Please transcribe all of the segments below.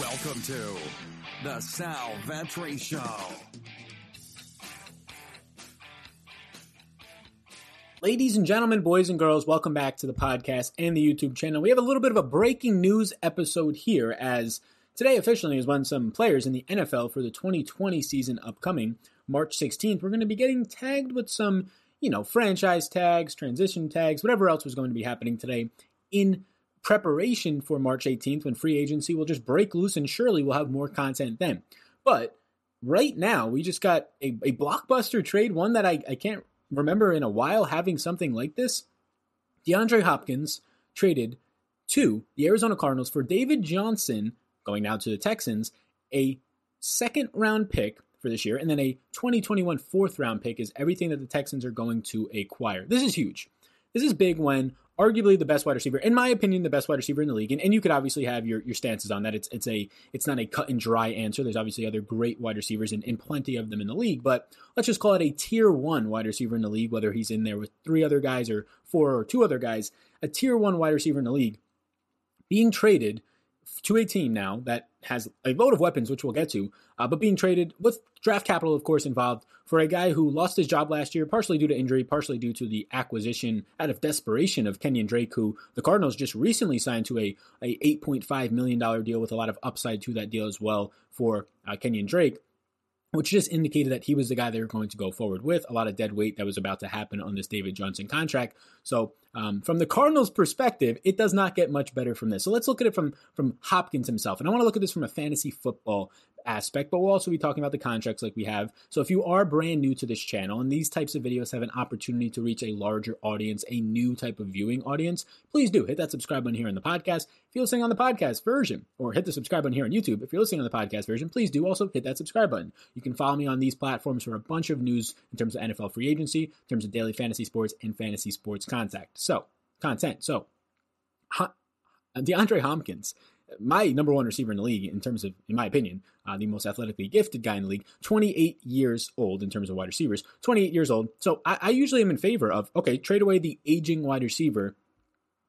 Welcome to the Sal Vetri Show. Ladies and gentlemen, boys and girls, welcome back to the podcast and the YouTube channel. We have a little bit of a breaking news episode here as today officially is when some players in the NFL for the 2020 season upcoming, March 16th, we're going to be getting tagged with some, you know, franchise tags, transition tags, whatever else was going to be happening today in preparation for March 18th when free agency will just break loose and surely we'll have more content then. But right now, we just got a, a blockbuster trade, one that I, I can't remember in a while having something like this. DeAndre Hopkins traded to the Arizona Cardinals for David Johnson, going now to the Texans, a second round pick for this year, and then a 2021 fourth round pick is everything that the Texans are going to acquire. This is huge. This is big when arguably the best wide receiver, in my opinion, the best wide receiver in the league. And, and you could obviously have your, your stances on that. It's it's a it's not a cut and dry answer. There's obviously other great wide receivers and, and plenty of them in the league, but let's just call it a tier one wide receiver in the league, whether he's in there with three other guys or four or two other guys, a tier one wide receiver in the league being traded to a team now that has a load of weapons, which we'll get to, uh, but being traded with draft capital, of course, involved for a guy who lost his job last year, partially due to injury, partially due to the acquisition out of desperation of Kenyan Drake, who the Cardinals just recently signed to a, a $8.5 million deal with a lot of upside to that deal as well for uh, Kenyan Drake which just indicated that he was the guy they were going to go forward with. A lot of dead weight that was about to happen on this David Johnson contract. So, um, from the Cardinals' perspective, it does not get much better from this. So let's look at it from from Hopkins himself, and I want to look at this from a fantasy football aspect, but we'll also be talking about the contracts like we have. So if you are brand new to this channel and these types of videos have an opportunity to reach a larger audience, a new type of viewing audience, please do hit that subscribe button here on the podcast. If you're listening on the podcast version, or hit the subscribe button here on YouTube. If you're listening on the podcast version, please do also hit that subscribe button. You can follow me on these platforms for a bunch of news in terms of NFL free agency, in terms of daily fantasy sports, and fantasy sports contact. So, content. So, uh, DeAndre Hopkins my number one receiver in the league in terms of, in my opinion, uh, the most athletically gifted guy in the league, 28 years old in terms of wide receivers, 28 years old. So I, I usually am in favor of, okay, trade away the aging wide receiver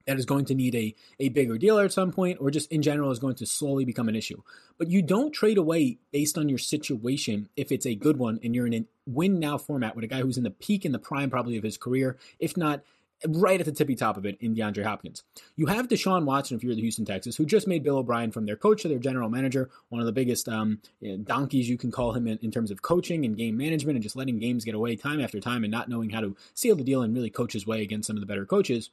that is going to need a, a bigger deal at some point or just in general is going to slowly become an issue. But you don't trade away based on your situation if it's a good one and you're in a win now format with a guy who's in the peak and the prime probably of his career, if not right at the tippy top of it in DeAndre Hopkins. You have Deshaun Watson, if you're the Houston Texans, who just made Bill O'Brien from their coach to their general manager, one of the biggest um, donkeys you can call him in, in, terms of coaching and game management and just letting games get away time after time and not knowing how to seal the deal and really coach his way against some of the better coaches.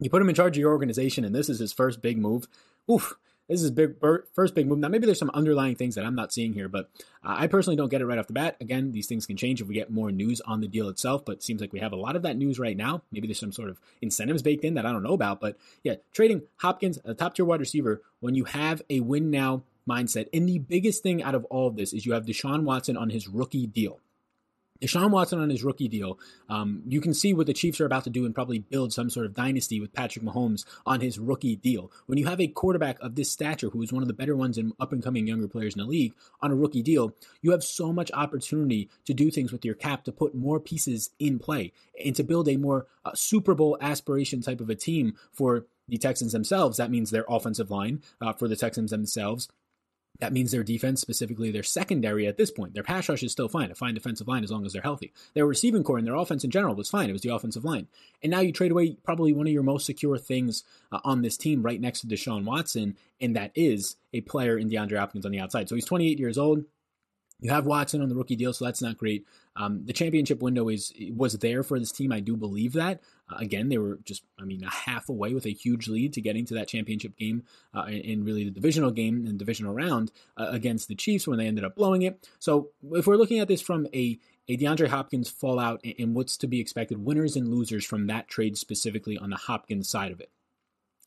You put him in charge of your organization, and this is his first big move. Oof, this is big first big move. Now maybe there's some underlying things that I'm not seeing here, but uh, I personally don't get it right off the bat. Again, these things can change if we get more news on the deal itself, but it seems like we have a lot of that news right now. Maybe there's some sort of incentives baked in that I don't know about, but yeah, trading Hopkins, a top tier wide receiver, when you have a win now mindset. And the biggest thing out of all of this is you have Deshaun Watson on his rookie deal. Deshaun Watson on his rookie deal, um, you can see what the Chiefs are about to do and probably build some sort of dynasty with Patrick Mahomes on his rookie deal. When you have a quarterback of this stature, who is one of the better ones in up and coming younger players in the league, on a rookie deal, you have so much opportunity to do things with your cap to put more pieces in play and to build a more uh, Super Bowl aspiration type of a team for the Texans themselves. That means their offensive line uh, for the Texans themselves that means their defense, specifically their secondary at this point, their pass rush is still fine, a fine defensive line as long as they're healthy. Their receiving corps and their offense in general was fine. It was the offensive line. And now you trade away probably one of your most secure things uh, on this team right next to Deshaun Watson, and that is a player in DeAndre Hopkins on the outside. So he's 28 years old. You have Watson on the rookie deal, so that's not great. Um, the championship window is was there for this team. I do believe that. Uh, again, they were just, I mean, a half away with a huge lead to getting to that championship game uh, in, really the divisional game and divisional round uh, against the Chiefs when they ended up blowing it. So if we're looking at this from a a DeAndre Hopkins fallout and what's to be expected, winners and losers from that trade specifically on the Hopkins side of it.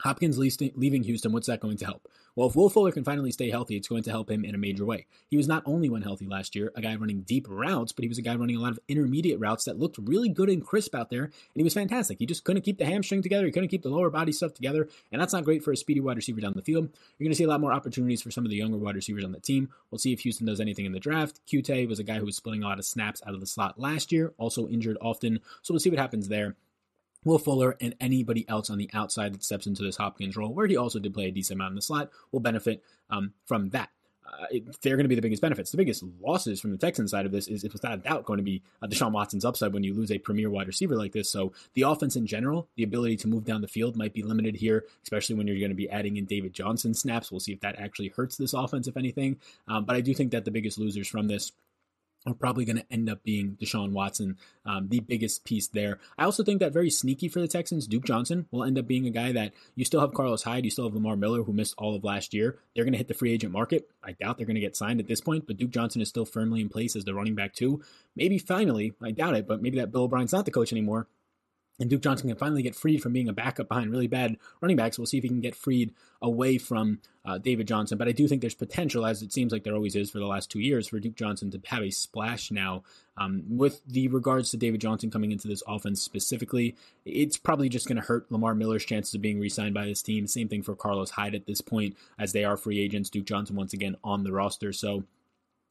Hopkins leaving Houston, what's that going to help? Well, if Will Fuller can finally stay healthy, it's going to help him in a major way. He was not only when healthy last year, a guy running deep routes, but he was a guy running a lot of intermediate routes that looked really good and crisp out there, and he was fantastic. He just couldn't keep the hamstring together, he couldn't keep the lower body stuff together, and that's not great for a speedy wide receiver down the field. You're going to see a lot more opportunities for some of the younger wide receivers on the team. We'll see if Houston does anything in the draft. Coutee was a guy who was splitting a lot of snaps out of the slot last year, also injured often, so we'll see what happens there. Will Fuller and anybody else on the outside that steps into this Hopkins role, where he also did play a decent amount in the slot, will benefit um, from that. Uh, it, they're going to be the biggest benefits. The biggest losses from the Texans side of this is, is without a doubt going to be uh, Deshaun Watson's upside when you lose a premier wide receiver like this. So the offense in general, the ability to move down the field might be limited here, especially when you're going to be adding in David Johnson snaps. We'll see if that actually hurts this offense, if anything. Um, but I do think that the biggest losers from this are probably going to end up being Deshaun Watson, um, the biggest piece there. I also think that very sneaky for the Texans, Duke Johnson will end up being a guy that you still have Carlos Hyde, you still have Lamar Miller, who missed all of last year. They're going to hit the free agent market. I doubt they're going to get signed at this point, but Duke Johnson is still firmly in place as the running back too. Maybe finally, I doubt it, but maybe that Bill O'Brien's not the coach anymore and Duke Johnson can finally get freed from being a backup behind really bad running backs. We'll see if he can get freed away from uh, David Johnson. But I do think there's potential, as it seems like there always is for the last two years, for Duke Johnson to have a splash now. Um, with the regards to David Johnson coming into this offense specifically, it's probably just going to hurt Lamar Miller's chances of being re signed by this team. Same thing for Carlos Hyde at this point, as they are free agents. Duke Johnson, once again, on the roster. So,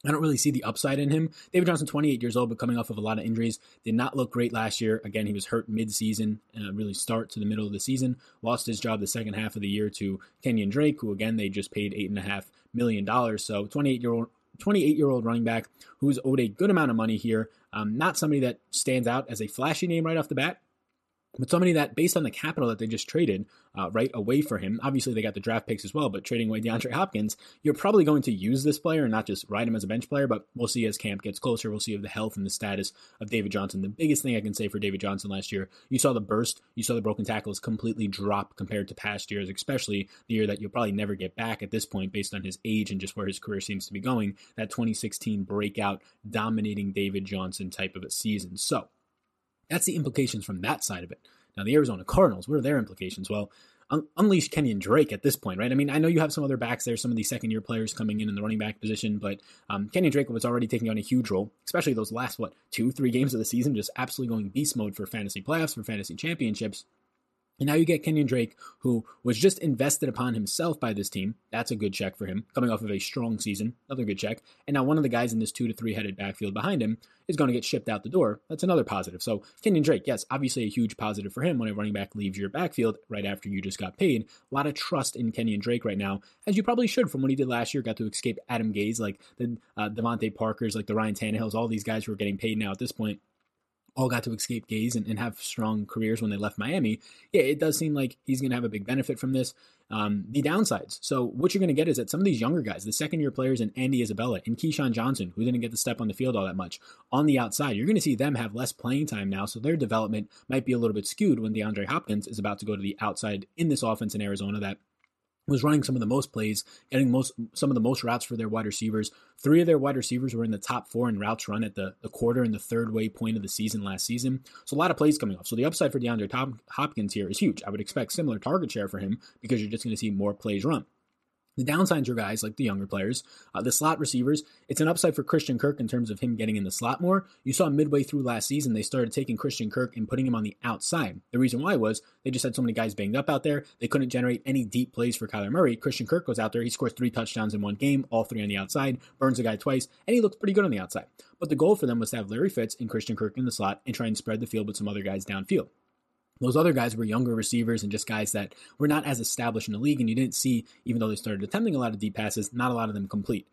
I don't really see the upside in him. David Johnson, 28 years old, but coming off of a lot of injuries, did not look great last year. Again, he was hurt mid-season, uh, really start to the middle of the season. Lost his job the second half of the year to Kenyan Drake, who again they just paid eight and a half million dollars. So 28 year old 28 year old running back who's owed a good amount of money here. Um, not somebody that stands out as a flashy name right off the bat, but somebody that, based on the capital that they just traded uh, right away for him, obviously they got the draft picks as well, but trading away DeAndre Hopkins, you're probably going to use this player and not just ride him as a bench player. But we'll see as camp gets closer. We'll see the health and the status of David Johnson. The biggest thing I can say for David Johnson last year, you saw the burst, you saw the broken tackles completely drop compared to past years, especially the year that you'll probably never get back at this point based on his age and just where his career seems to be going. That 2016 breakout, dominating David Johnson type of a season. So, that's the implications from that side of it. Now, the Arizona Cardinals, what are their implications? Well, un- unleash Kenyan Drake at this point, right? I mean, I know you have some other backs there, some of these second year players coming in in the running back position, but um, Kenyan Drake was already taking on a huge role, especially those last, what, two, three games of the season, just absolutely going beast mode for fantasy playoffs, for fantasy championships. And now you get Kenyan Drake, who was just invested upon himself by this team. That's a good check for him, coming off of a strong season. Another good check. And now one of the guys in this two to three headed backfield behind him is going to get shipped out the door. That's another positive. So Kenyan Drake, yes, obviously a huge positive for him when a running back leaves your backfield right after you just got paid. A lot of trust in Kenyan Drake right now, as you probably should from what he did last year. Got to escape Adam Gase, like the uh, DeVante Parkers, like the Ryan Tannehills, all these guys who are getting paid now at this point all got to escape Gase and, and, have strong careers when they left Miami, yeah, it does seem like he's going to have a big benefit from this. Um, the downsides. So what you're going to get is that some of these younger guys, the second year players and Andy Isabella and KeeSean Johnson, who didn't get to step on the field all that much, on the outside, you're going to see them have less playing time now. So their development might be a little bit skewed when DeAndre Hopkins is about to go to the outside in this offense in Arizona that was running some of the most plays, getting most some of the most routes for their wide receivers. Three of their wide receivers were in the top four in routes run at the, the quarter and the third way point of the season last season. So a lot of plays coming off. So the upside for DeAndre Hopkins here is huge. I would expect similar target share for him because you're just going to see more plays run. The downsides are guys like the younger players, uh, the slot receivers. It's an upside for Christian Kirk in terms of him getting in the slot more. You saw midway through last season, they started taking Christian Kirk and putting him on the outside. The reason why was they just had so many guys banged up out there. They couldn't generate any deep plays for Kyler Murray. Christian Kirk goes out there. He scores three touchdowns in one game, all three on the outside, burns a guy twice, and he looks pretty good on the outside. But the goal for them was to have Larry Fitz and Christian Kirk in the slot and try and spread the field with some other guys downfield. Those other guys were younger receivers and just guys that were not as established in the league, and you didn't see, even though they started attempting a lot of deep passes, not a lot of them complete.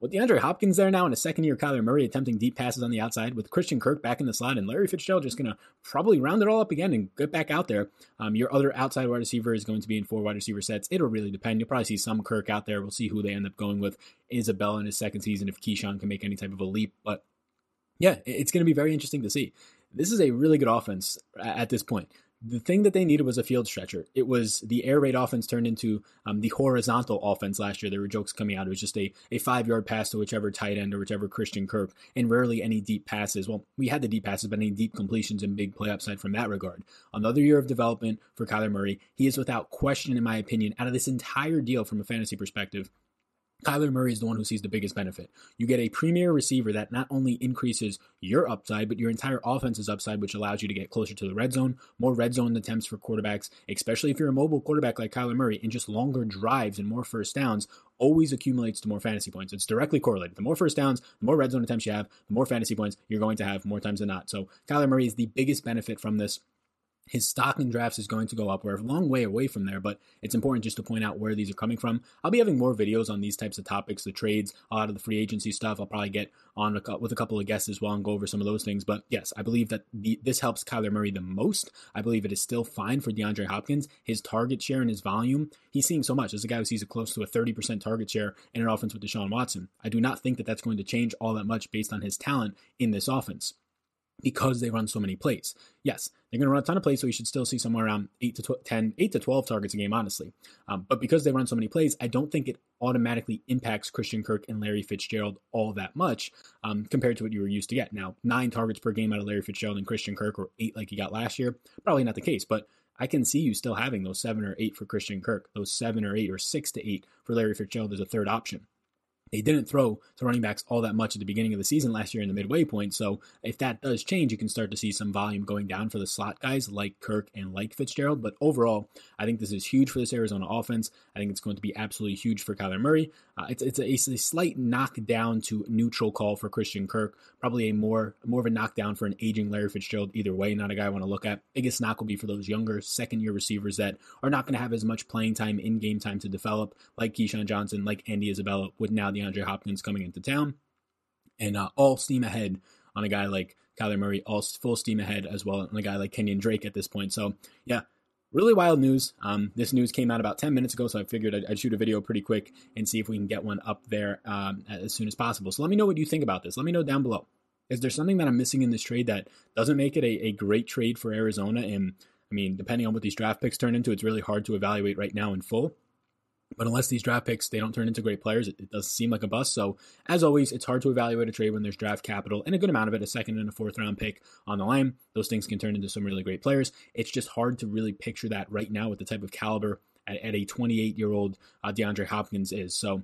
With DeAndre Hopkins there now and a second year Kyler Murray attempting deep passes on the outside, with Christian Kirk back in the slot and Larry Fitzgerald just going to probably round it all up again and get back out there. Um, your other outside wide receiver is going to be in four wide receiver sets. It'll really depend. You'll probably see some Kirk out there. We'll see who they end up going with. Isabella in his second season if KeeSean can make any type of a leap. But yeah, it's going to be very interesting to see. This is a really good offense at this point the thing that they needed was a field stretcher. It was the air raid offense turned into um, the horizontal offense last year. There were jokes coming out. It was just a, a five yard pass to whichever tight end or whichever Christian Kirk, and rarely any deep passes. Well, we had the deep passes, but any deep completions and big play upside from that regard. Another year of development for Kyler Murray. He is without question, in my opinion, out of this entire deal from a fantasy perspective, Kyler Murray is the one who sees the biggest benefit. You get a premier receiver that not only increases your upside, but your entire offense's upside, which allows you to get closer to the red zone, more red zone attempts for quarterbacks, especially if you're a mobile quarterback like Kyler Murray, and just longer drives and more first downs always accumulates to more fantasy points. It's directly correlated. The more first downs, the more red zone attempts you have, the more fantasy points you're going to have more times than not. So Kyler Murray is the biggest benefit from this his stock in drafts is going to go up. We're a long way away from there, but it's important just to point out where these are coming from. I'll be having more videos on these types of topics, the trades, a lot of the free agency stuff. I'll probably get on with a couple of guests as well and go over some of those things. But yes, I believe that the, this helps Kyler Murray the most. I believe it is still fine for DeAndre Hopkins. His target share and his volume, he's seeing so much. As a guy who sees a close to a 30% target share in an offense with Deshaun Watson, I do not think that that's going to change all that much based on his talent in this offense because they run so many plays. Yes, they're going to run a ton of plays, so you should still see somewhere around 8 to 10, 8 to 12 targets a game, honestly. Um, but because they run so many plays, I don't think it automatically impacts Christian Kirk and Larry Fitzgerald all that much um, compared to what you were used to get. Now, nine targets per game out of Larry Fitzgerald and Christian Kirk, or eight like he got last year, probably not the case, but I can see you still having those seven or eight for Christian Kirk, those seven or eight or six to eight for Larry Fitzgerald as a third option. They didn't throw to running backs all that much at the beginning of the season last year in the midway point. So if that does change, you can start to see some volume going down for the slot guys like Kirk and like Fitzgerald. But overall, I think this is huge for this Arizona offense. I think it's going to be absolutely huge for Kyler Murray. Uh, it's it's a, a, slight knockdown to neutral call for Christian Kirk. Probably a more more of a knockdown for an aging Larry Fitzgerald. Either way, not a guy I want to look at. Biggest knock will be for those younger second year receivers that are not going to have as much playing time in game time to develop, like KeeSean Johnson, like Andy Isabella, with now DeAndre Hopkins coming into town, and uh, all steam ahead on a guy like Kyler Murray, all full steam ahead as well on a guy like Kenyan Drake at this point. So yeah, really wild news. Um, this news came out about 10 minutes ago, so I figured I'd, I'd, shoot a video pretty quick and see if we can get one up there um, as soon as possible. So let me know what you think about this. Let me know down below. Is there something that I'm missing in this trade that doesn't make it a, a great trade for Arizona? And I mean, depending on what these draft picks turn into, it's really hard to evaluate right now in full. But unless these draft picks they don't turn into great players, it, it, does seem like a bust. So as always, it's hard to evaluate a trade when there's draft capital and a good amount of it, a second and a fourth round pick on the line. Those things can turn into some really great players. It's just hard to really picture that right now with the type of caliber at, at a 28 year old uh, DeAndre Hopkins is. So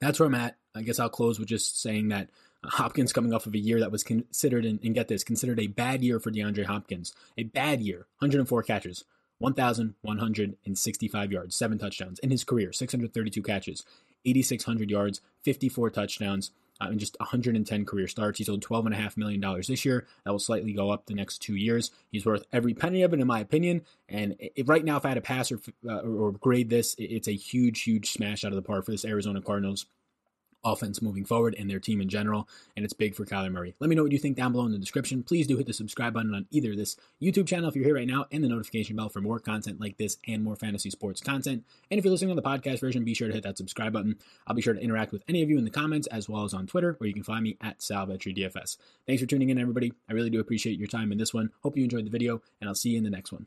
that's where I'm at. I guess I'll close with just saying that Hopkins coming off of a year that was considered, and, and get this, considered a bad year for DeAndre Hopkins. A bad year, 104 catches, 1,165 yards, seven touchdowns in his career, 632 catches, 8,600 yards, 54 touchdowns, uh, and just 110 career starts. He's owed $12.5 million this year. That will slightly go up the next two years. He's worth every penny of it, in my opinion. And right now, if I had to pass or, uh, or grade this, it's a huge, huge smash out of the park for this Arizona Cardinals offense moving forward and their team in general, and it's big for Kyler Murray. Let me know what you think down below in the description. Please do hit the subscribe button on either this YouTube channel if you're here right now, and the notification bell for more content like this and more fantasy sports content. And if you're listening on the podcast version, be sure to hit that subscribe button. I'll be sure to interact with any of you in the comments as well as on Twitter, where you can find me at DFS. Thanks for tuning in, everybody. I really do appreciate your time in this one. Hope you enjoyed the video, and I'll see you in the next one.